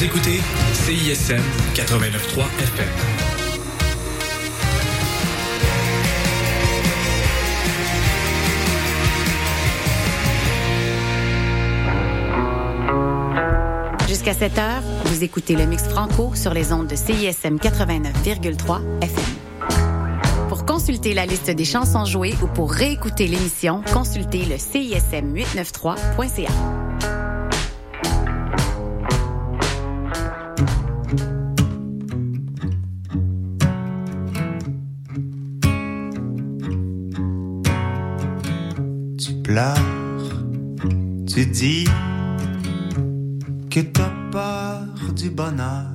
Vous écoutez CISM 89.3 FM. Jusqu'à 7 heures, vous écoutez le mix franco sur les ondes de CISM 89,3 FM. Pour consulter la liste des chansons jouées ou pour réécouter l'émission, consultez le CISM 893.ca. tu dis que t'as peur du bonheur,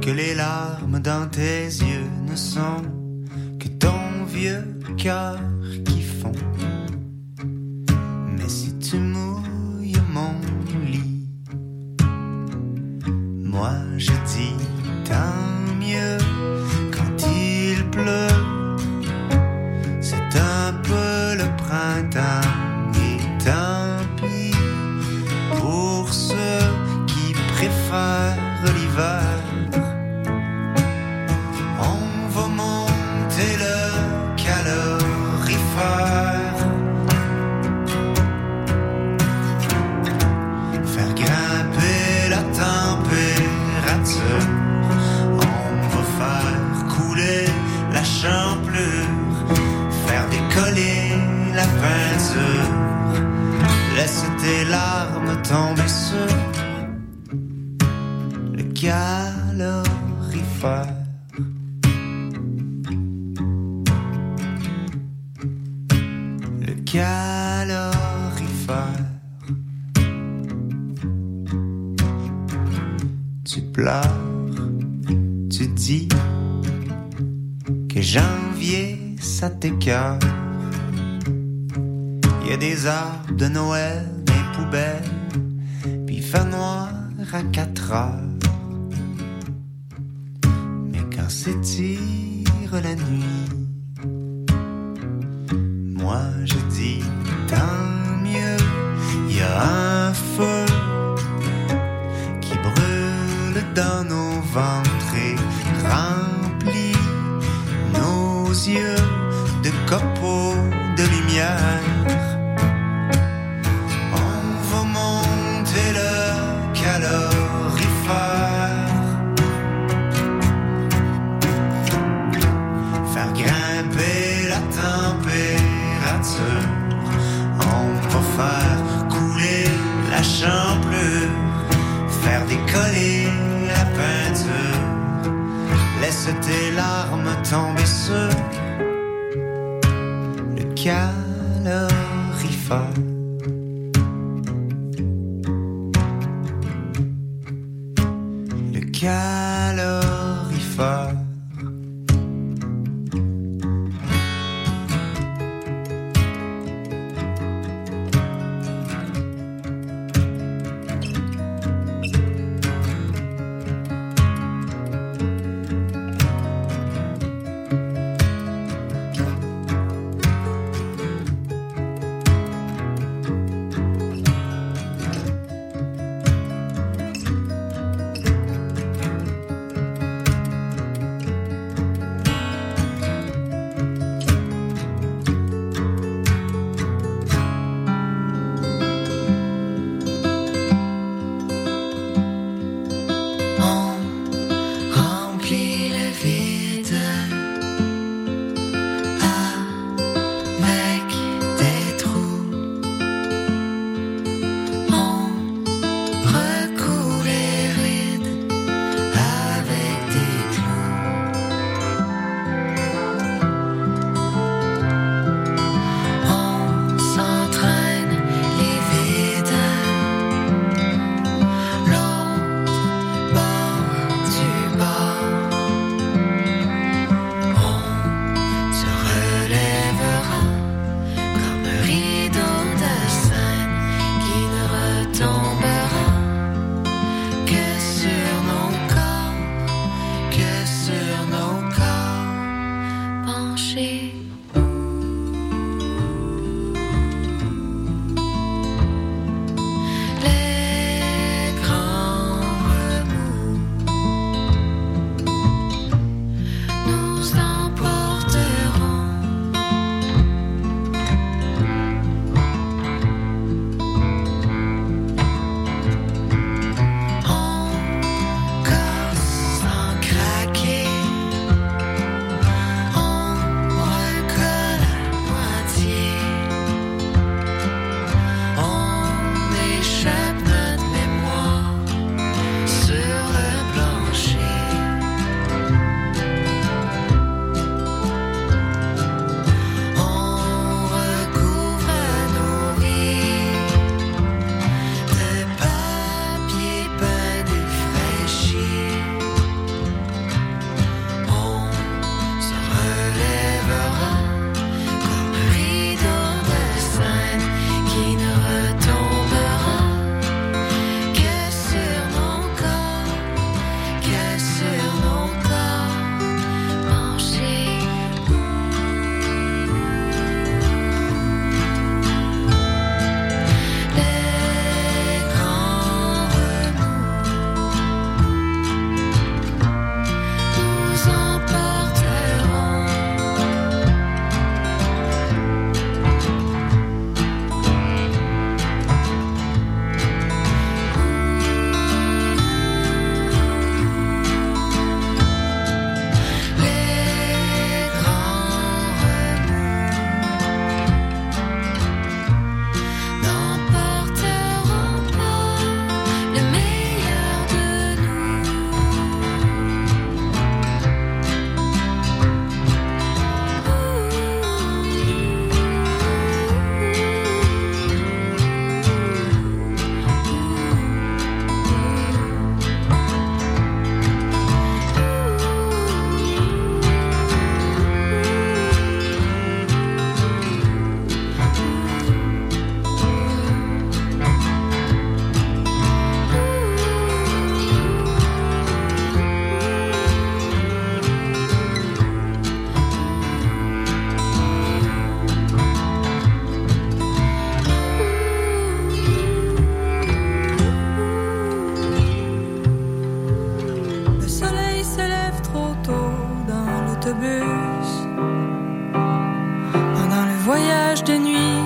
que les larmes dans tes yeux ne sont que ton vieux cœur calorifère. Tu pleures, tu dis que janvier ça t'écœure. Il y a des arbres de Noël, des poubelles, puis il noir à 4 heures. Mais quand s'étire la nuit, moi je dis tant mieux, il y a un feu qui brûle dans nos ventres et remplit nos yeux Tes larmes tomber sur le calorifère. pendant le voyage de nuit.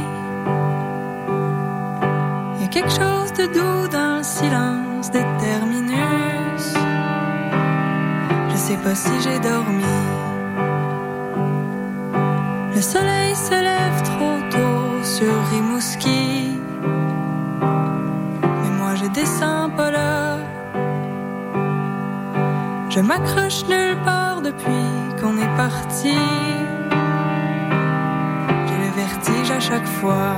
Il y a quelque chose de doux dans le silence des terminus. Je sais pas si j'ai dormi. Le soleil se lève trop tôt sur Rimouski. Mais moi je descends pas là. Je m'accroche nulle part depuis qu'on est parti. J'ai le vertige à chaque fois.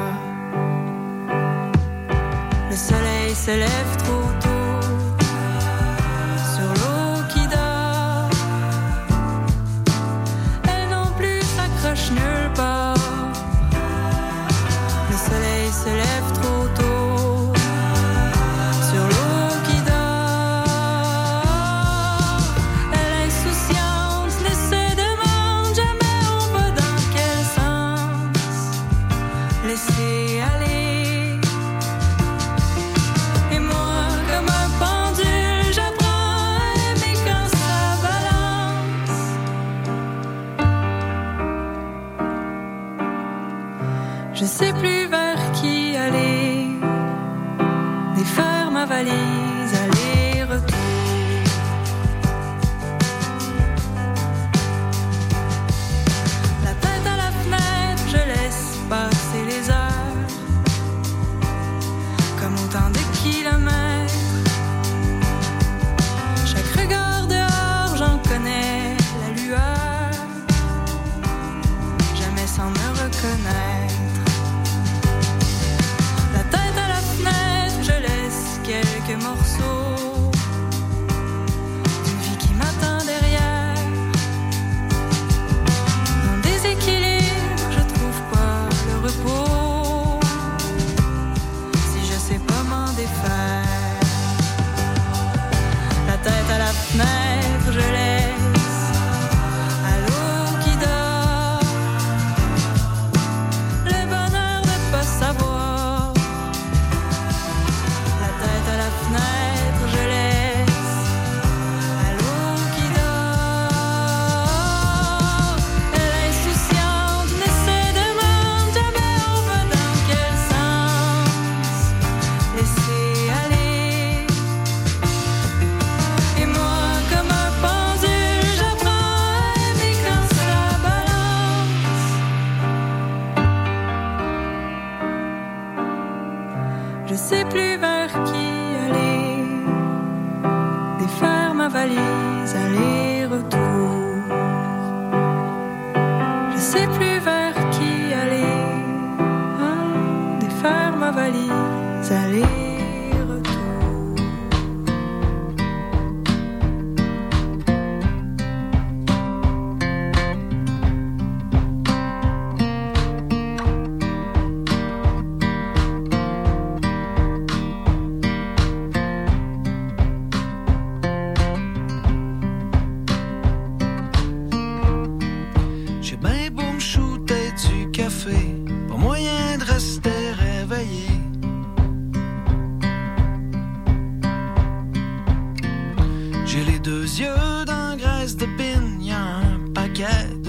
Le soleil se lève trop tôt.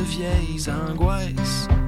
vieilles angoisses.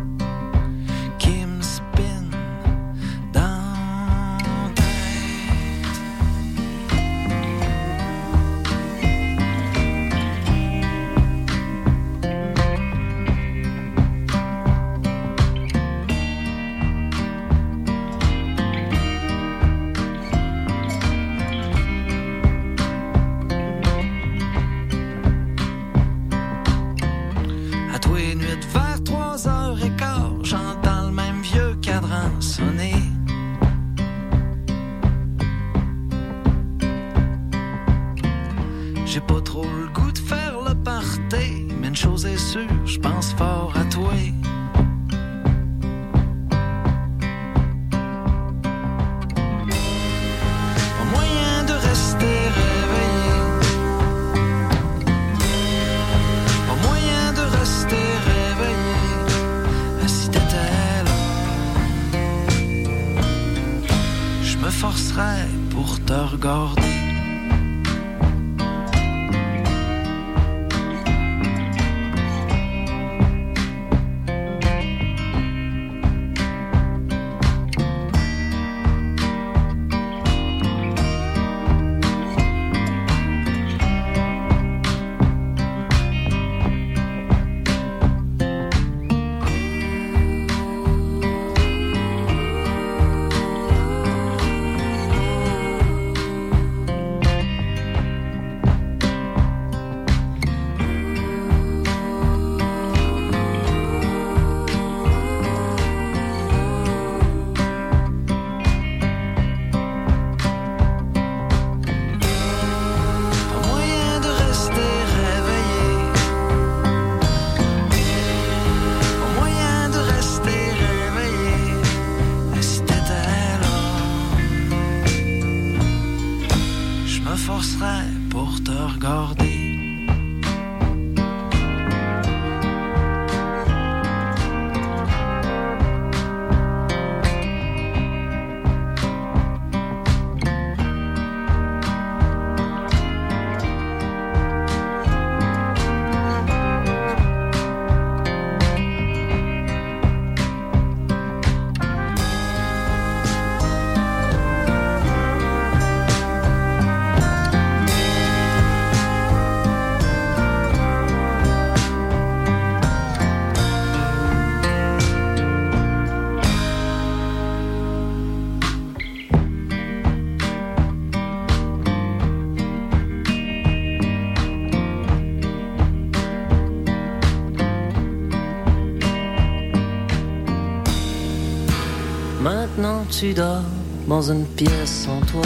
Tu dors dans une pièce sans toi.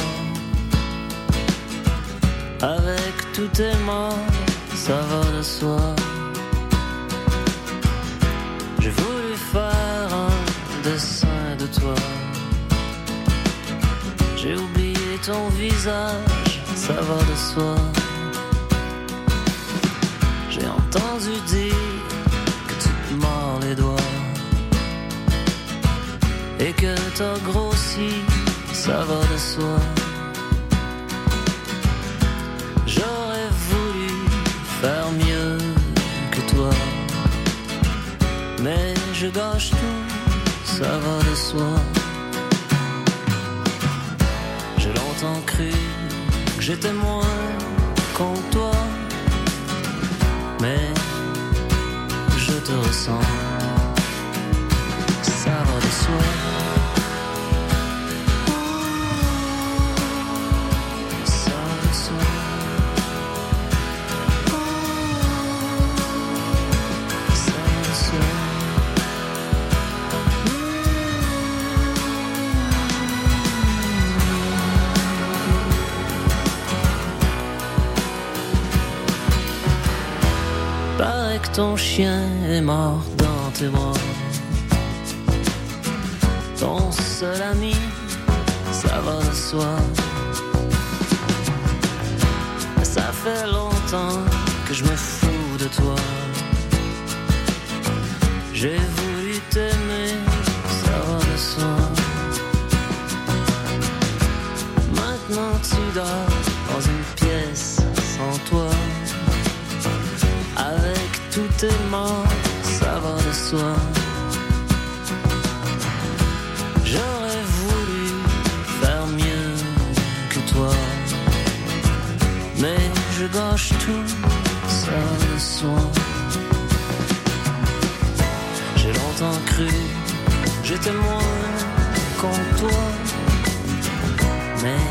Avec tous tes morts, ça va de soi. J'ai voulu faire un dessin de toi. J'ai oublié ton visage, ça va de soi. Je gâche tout, ça va de soi. J'ai longtemps cru que j'étais moins qu'en toi, mais je te ressens, ça va de soi. Ton chien est mort dans tes bras. Ton seul ami, ça va de soi. Ça fait longtemps que je me fous de toi. J'ai voulu morts, ça va de soi. J'aurais voulu faire mieux que toi. Mais je gâche tout, ça va de soi. J'ai longtemps cru, j'étais moins qu'en toi. Mais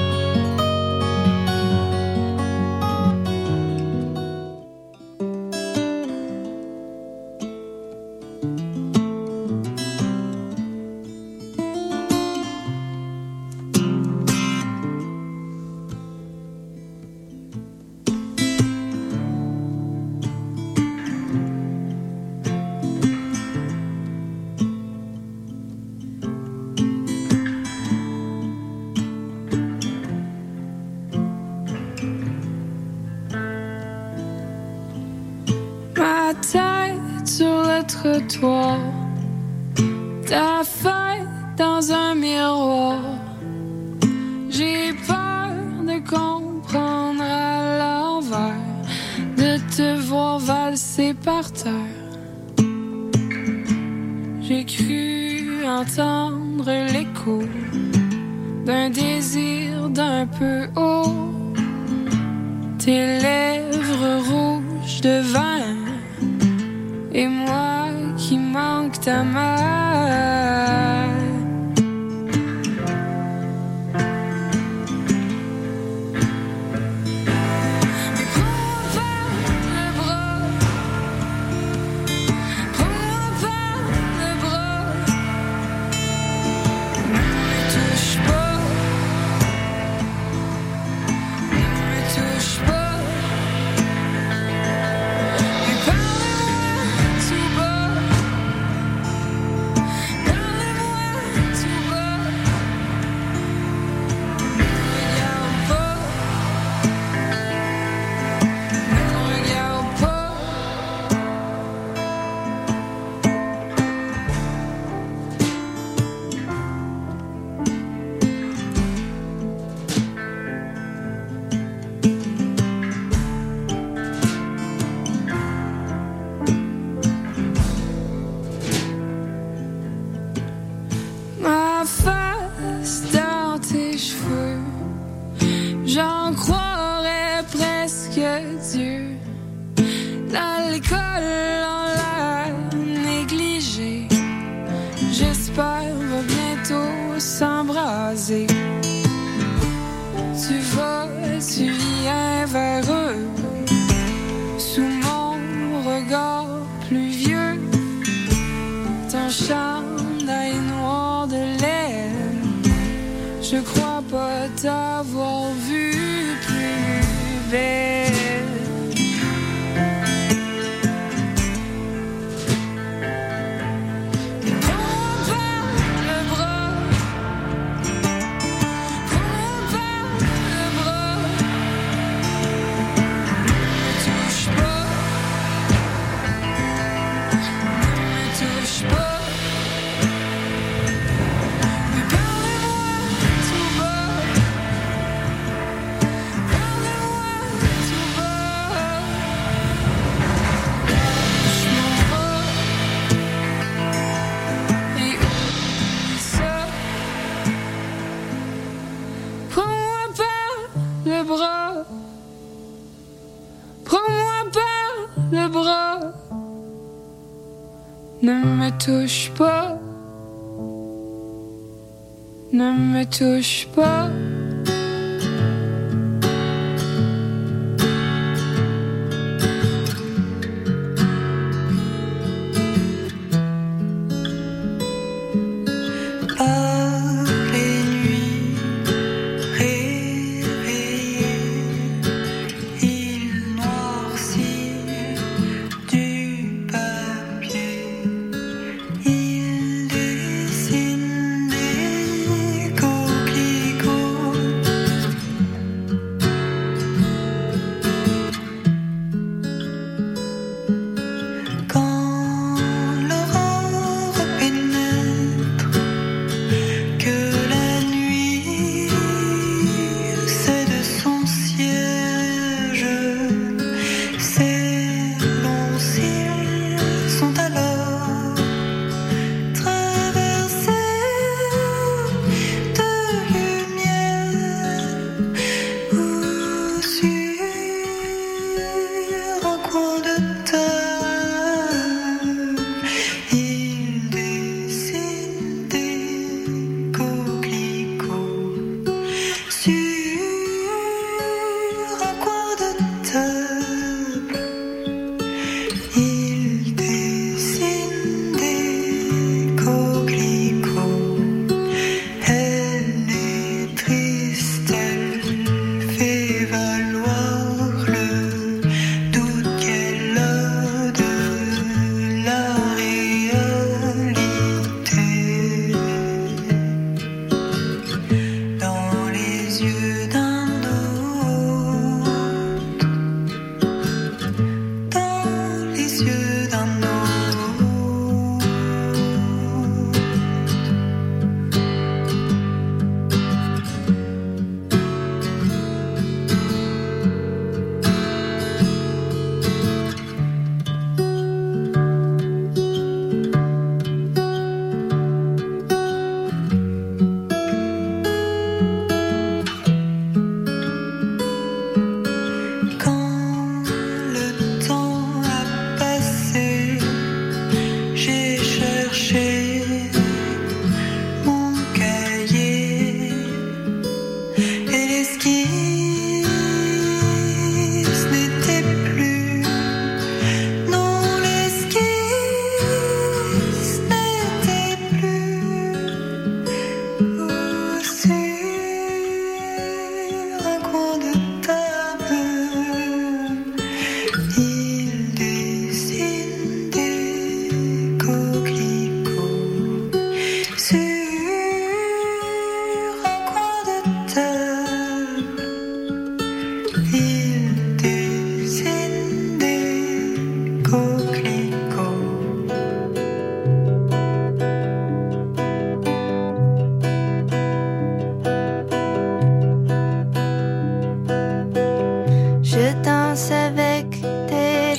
touche pas. Ne me touche pas.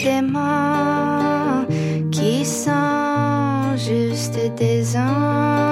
des mains qui sont juste des anges.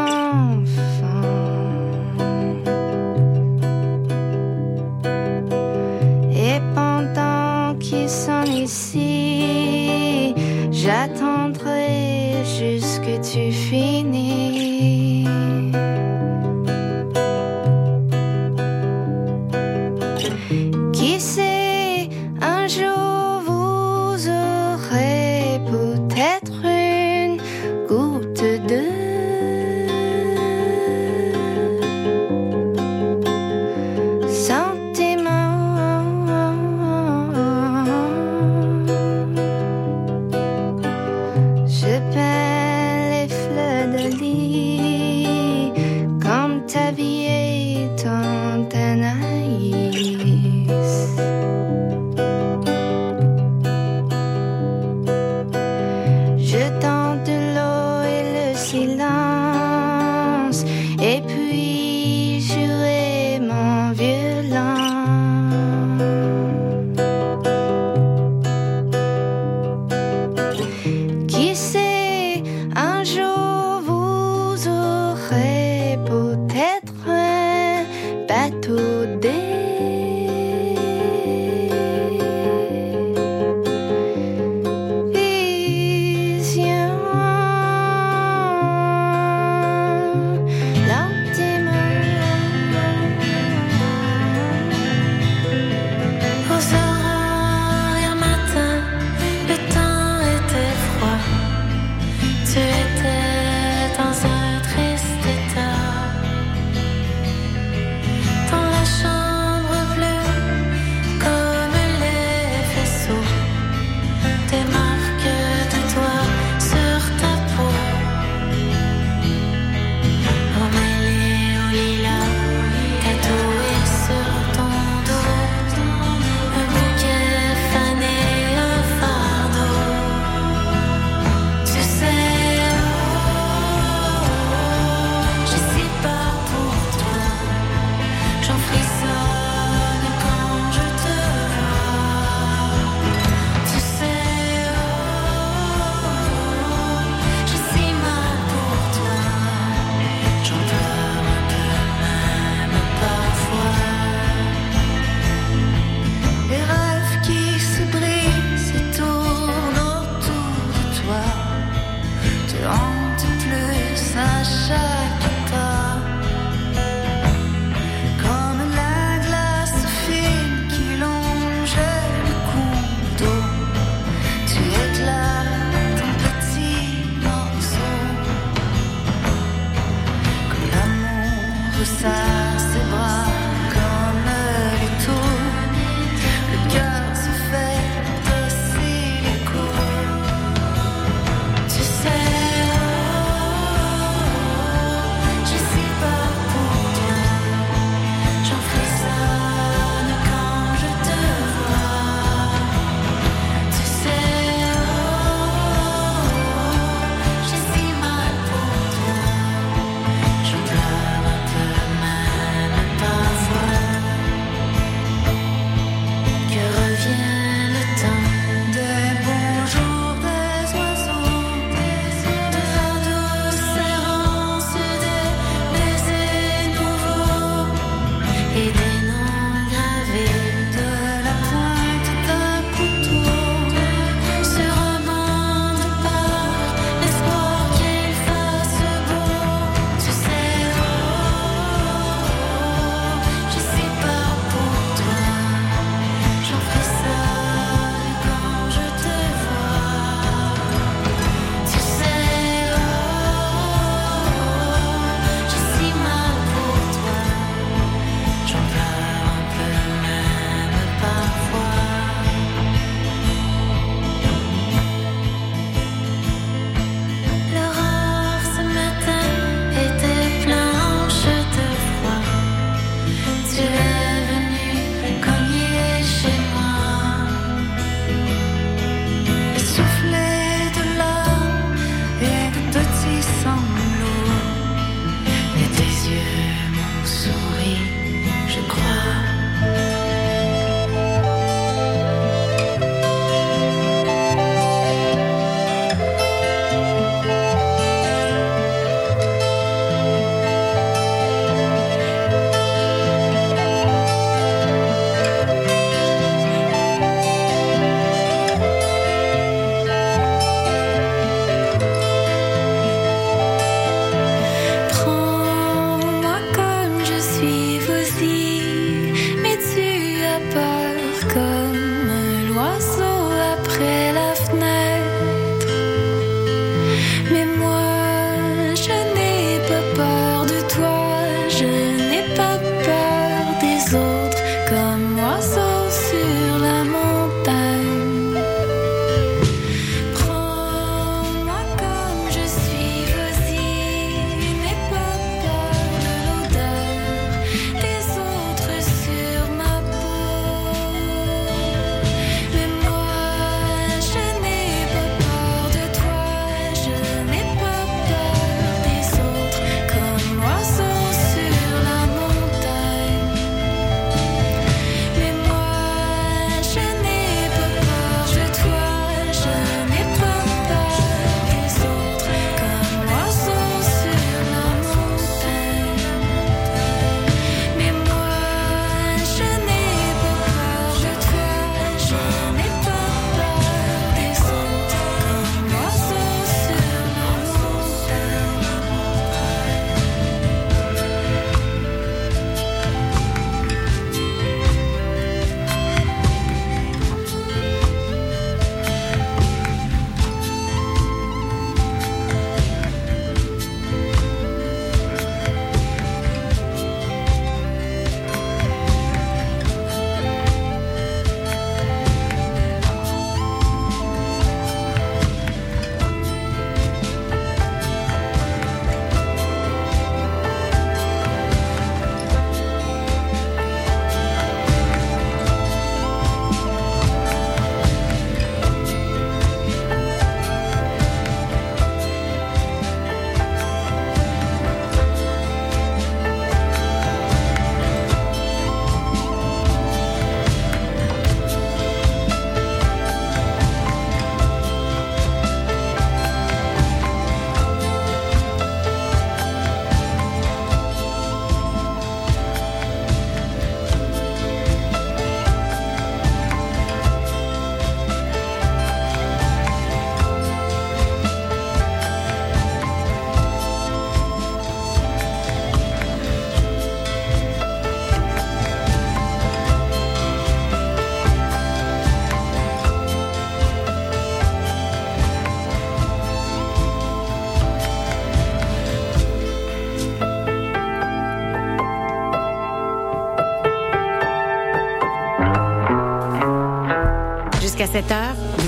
Come Russell.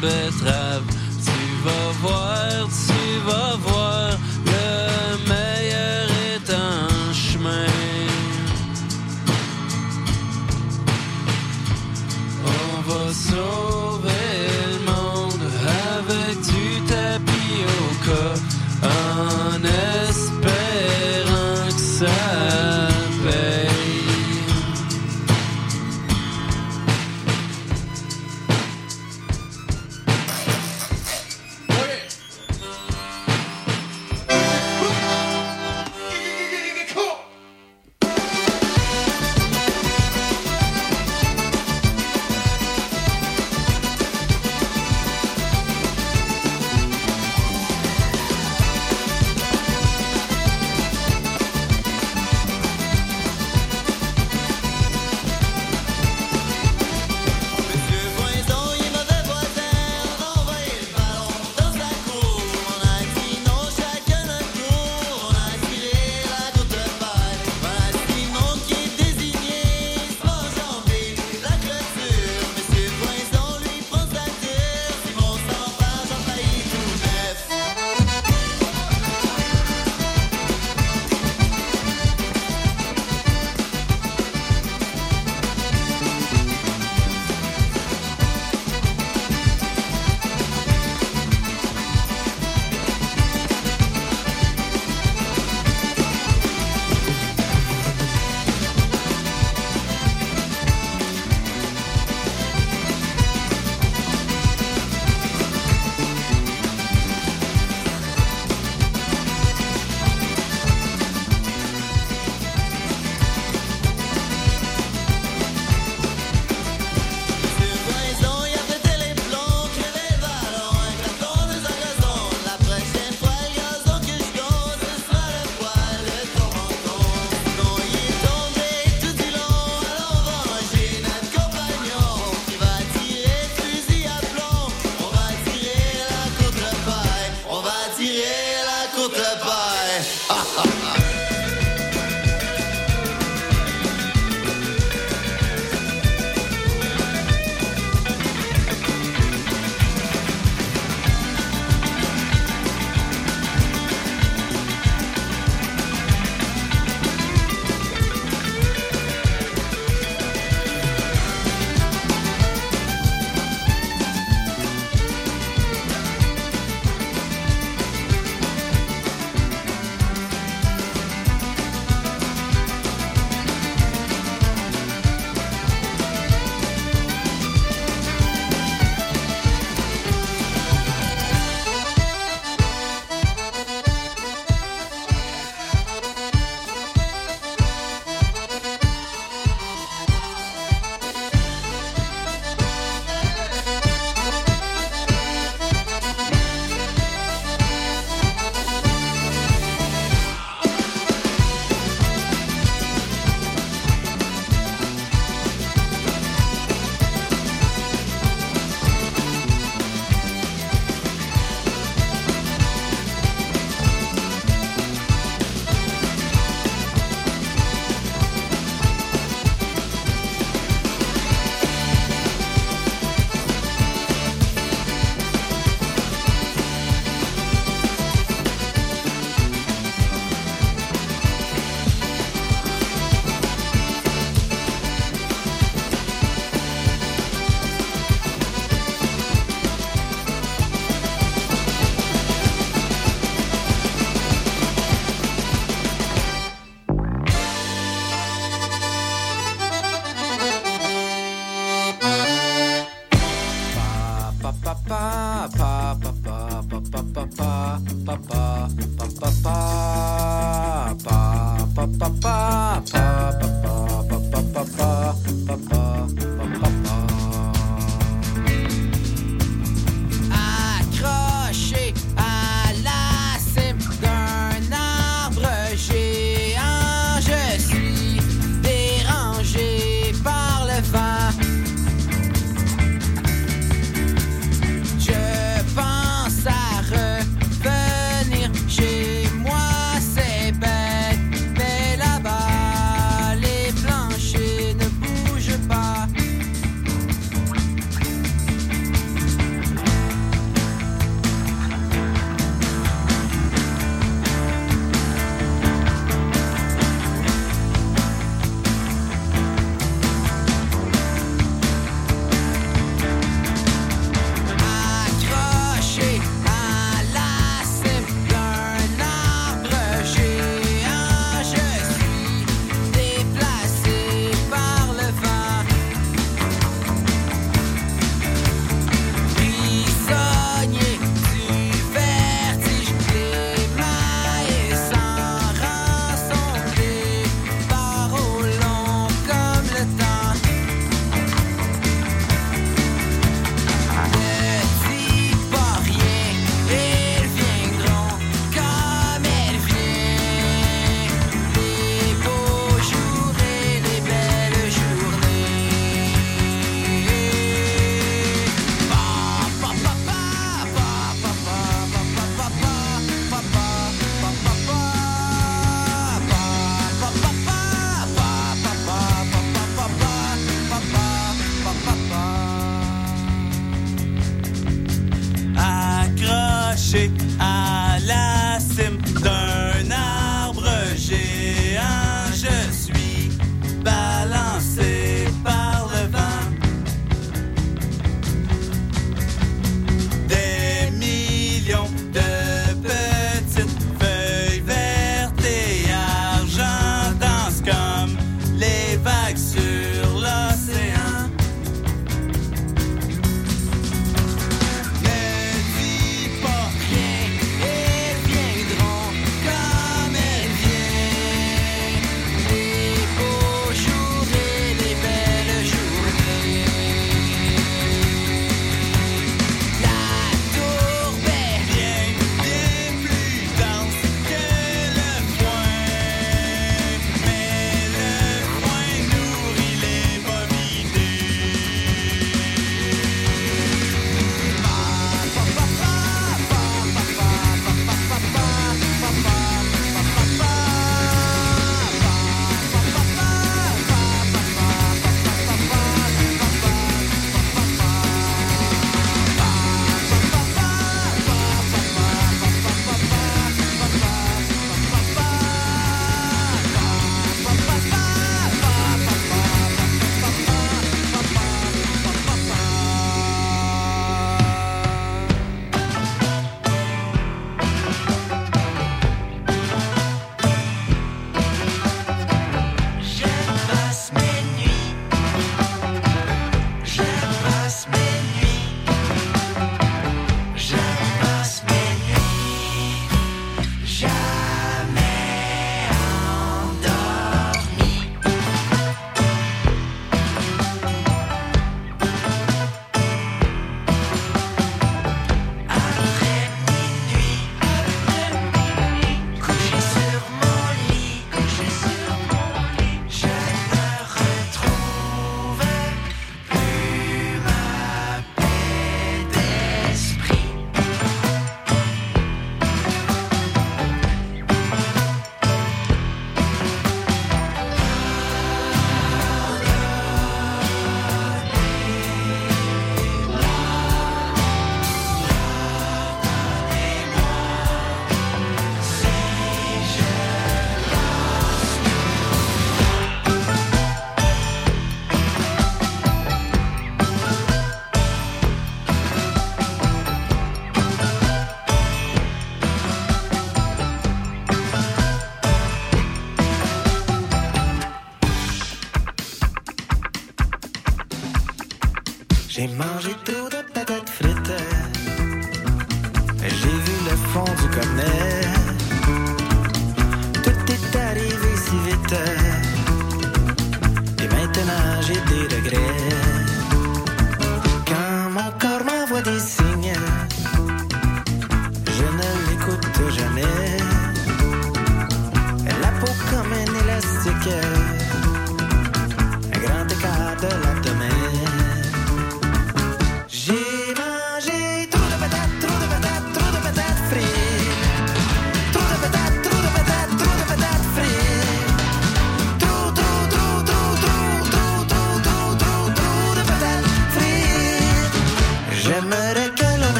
בית רב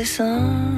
the sun.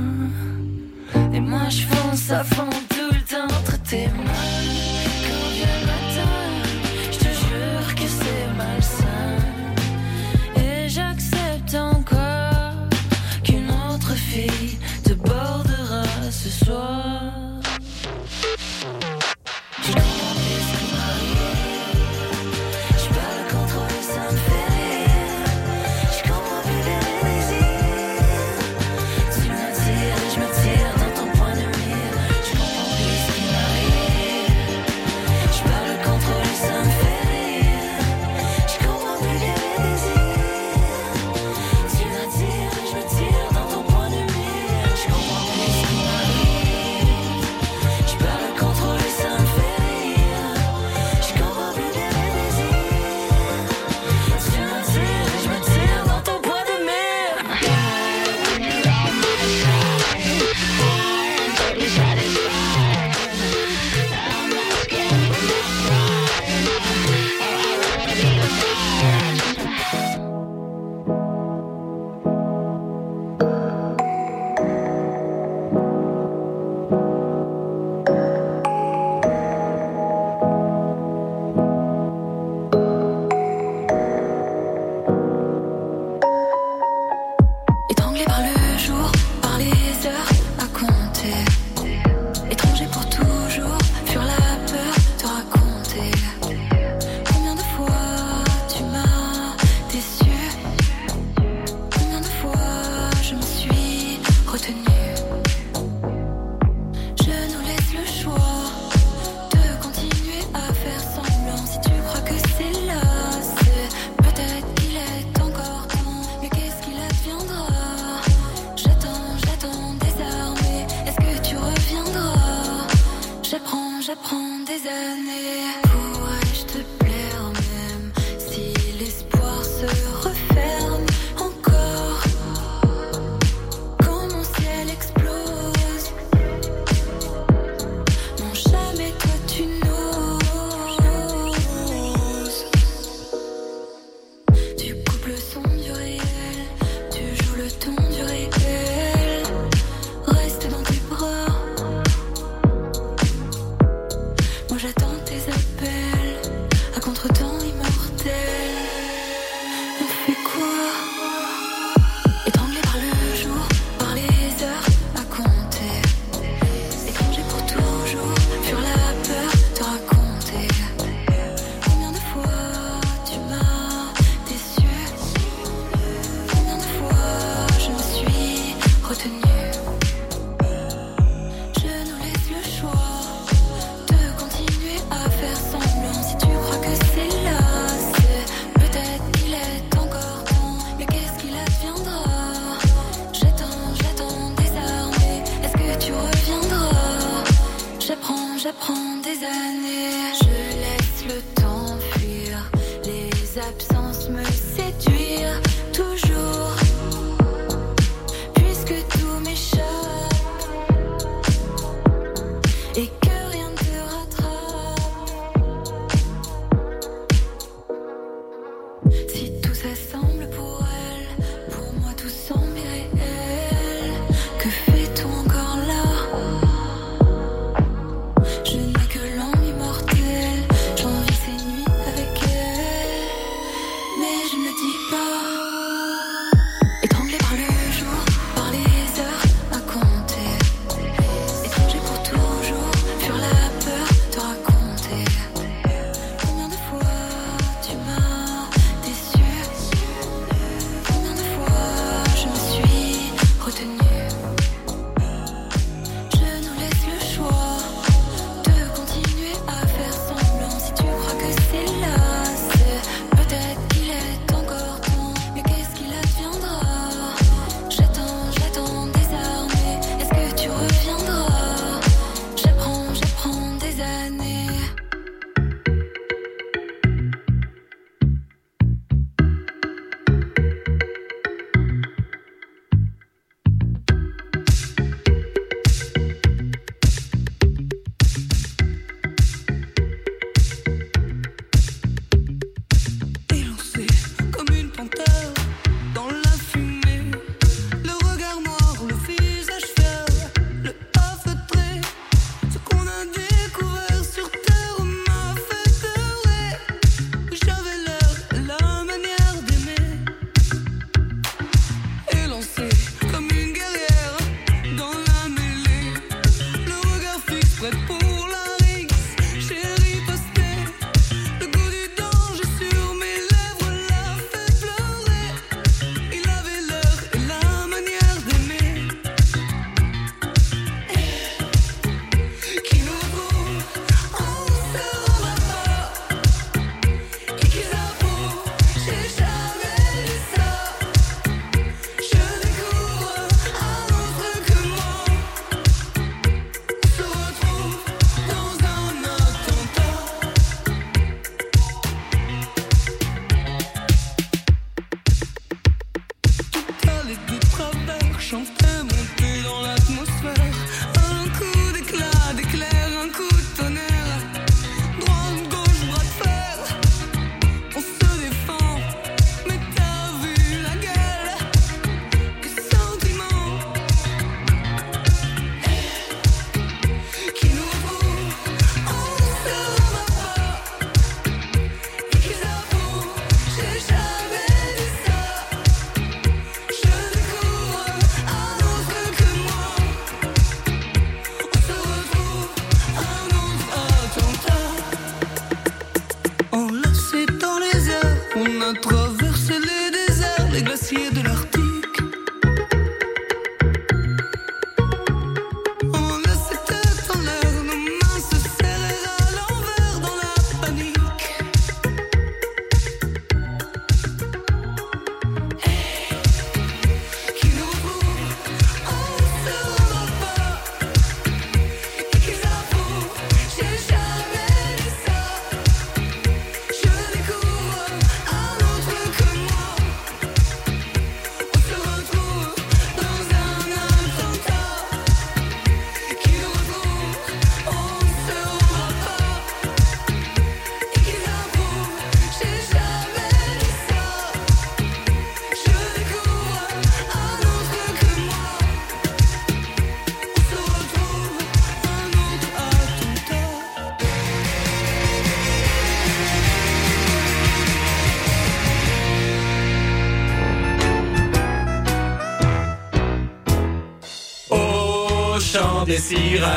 Des sirènes,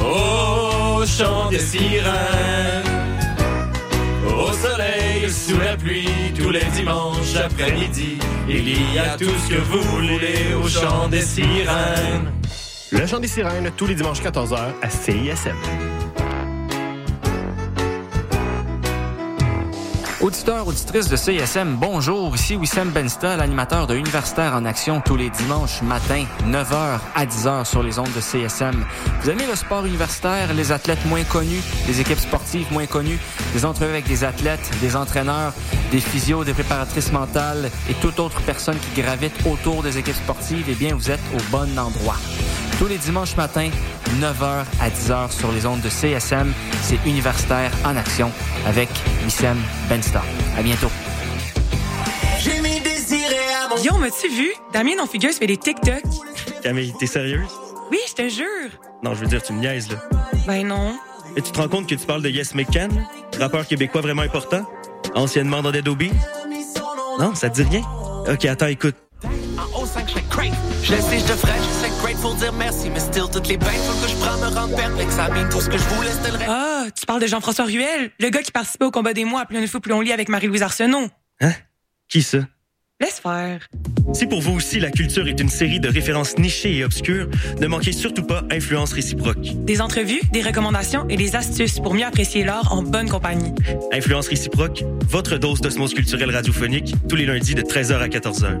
au chant des sirènes, au soleil, sous la pluie, tous les dimanches après-midi, il y a tout ce que vous voulez au chant des sirènes. Le chant des sirènes, tous les dimanches 14h à CISM. Auditeurs, auditrices de CISM, bonjour. Ici Wissem Bensta, l'animateur de Universitaire en Action tous les dimanches matin, 9h à 10h sur les ondes de CSM. Vous aimez le sport universitaire, les athlètes moins connus, les équipes sportives moins connues, des entrevues avec des athlètes, des entraîneurs, des physios, des préparatrices mentales et toute autre personne qui gravite autour des équipes sportives, eh bien, vous êtes au bon endroit. Tous les dimanches matins, 9h à 10h sur les ondes de CSM, c'est Universitaire en Action avec Wissem Benstar. À bientôt. J'ai mis désiré à mon Guillaume, as-tu vu? Damien, non figure, fait des TikTok. Camille, t'es sérieuse? Oui, je te jure. Non, je veux dire, tu me niaises, là. Ben non. Et tu te rends compte que tu parles de Yes McCann, rappeur québécois vraiment important? Anciennement dans Dead Obies? Non, ça te dit rien? Ok, attends, écoute. En haut 5, je fais crave. Je laisse je te ferai, je sais grateful dire merci, mais still, toutes les bains que je prends me rendent perplexe. I mean, tout ce que je voulais, c'était le reste. Ah, tu parles de Jean-François Ruel, le gars qui participait au combat des mois, plus on fou, plus on lit avec Marie-Louise Arsenault. Hein? Qui ça? Laisse faire. Si pour vous aussi la culture est une série de références nichées et obscures, ne manquez surtout pas Influence réciproque. Des entrevues, des recommandations et des astuces pour mieux apprécier l'art en bonne compagnie. Influence réciproque, votre dose d'osmose culturelle radiophonique, tous les lundis de 13h à 14h.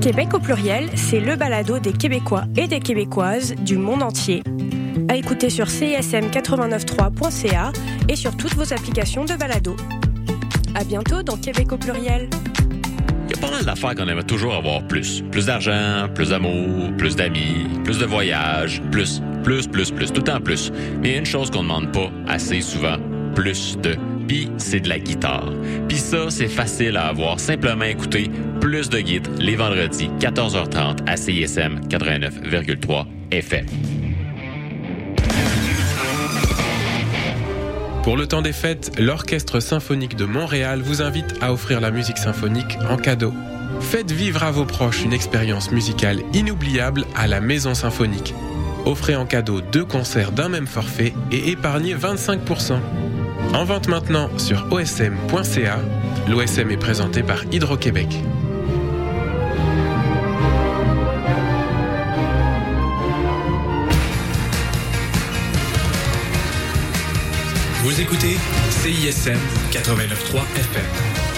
Québec au pluriel, c'est le balado des Québécois et des Québécoises du monde entier. À écouter sur cism893.ca et sur toutes vos applications de balado. À bientôt dans Québec au pluriel. Il y a pas mal d'affaires qu'on aimerait toujours avoir plus. Plus d'argent, plus d'amour, plus d'amis, plus de voyages, plus, plus, plus, plus, tout en plus. Mais il y a une chose qu'on ne demande pas assez souvent, plus de. Puis c'est de la guitare. Puis ça, c'est facile à avoir. Simplement écouter plus de guides les vendredis 14h30 à CISM 89,3 FM. Pour le temps des fêtes, l'Orchestre symphonique de Montréal vous invite à offrir la musique symphonique en cadeau. Faites vivre à vos proches une expérience musicale inoubliable à la Maison Symphonique. Offrez en cadeau deux concerts d'un même forfait et épargnez 25%. En vente maintenant sur osm.ca. L'OSM est présenté par Hydro-Québec. Vous écoutez CISM 89.3 FM.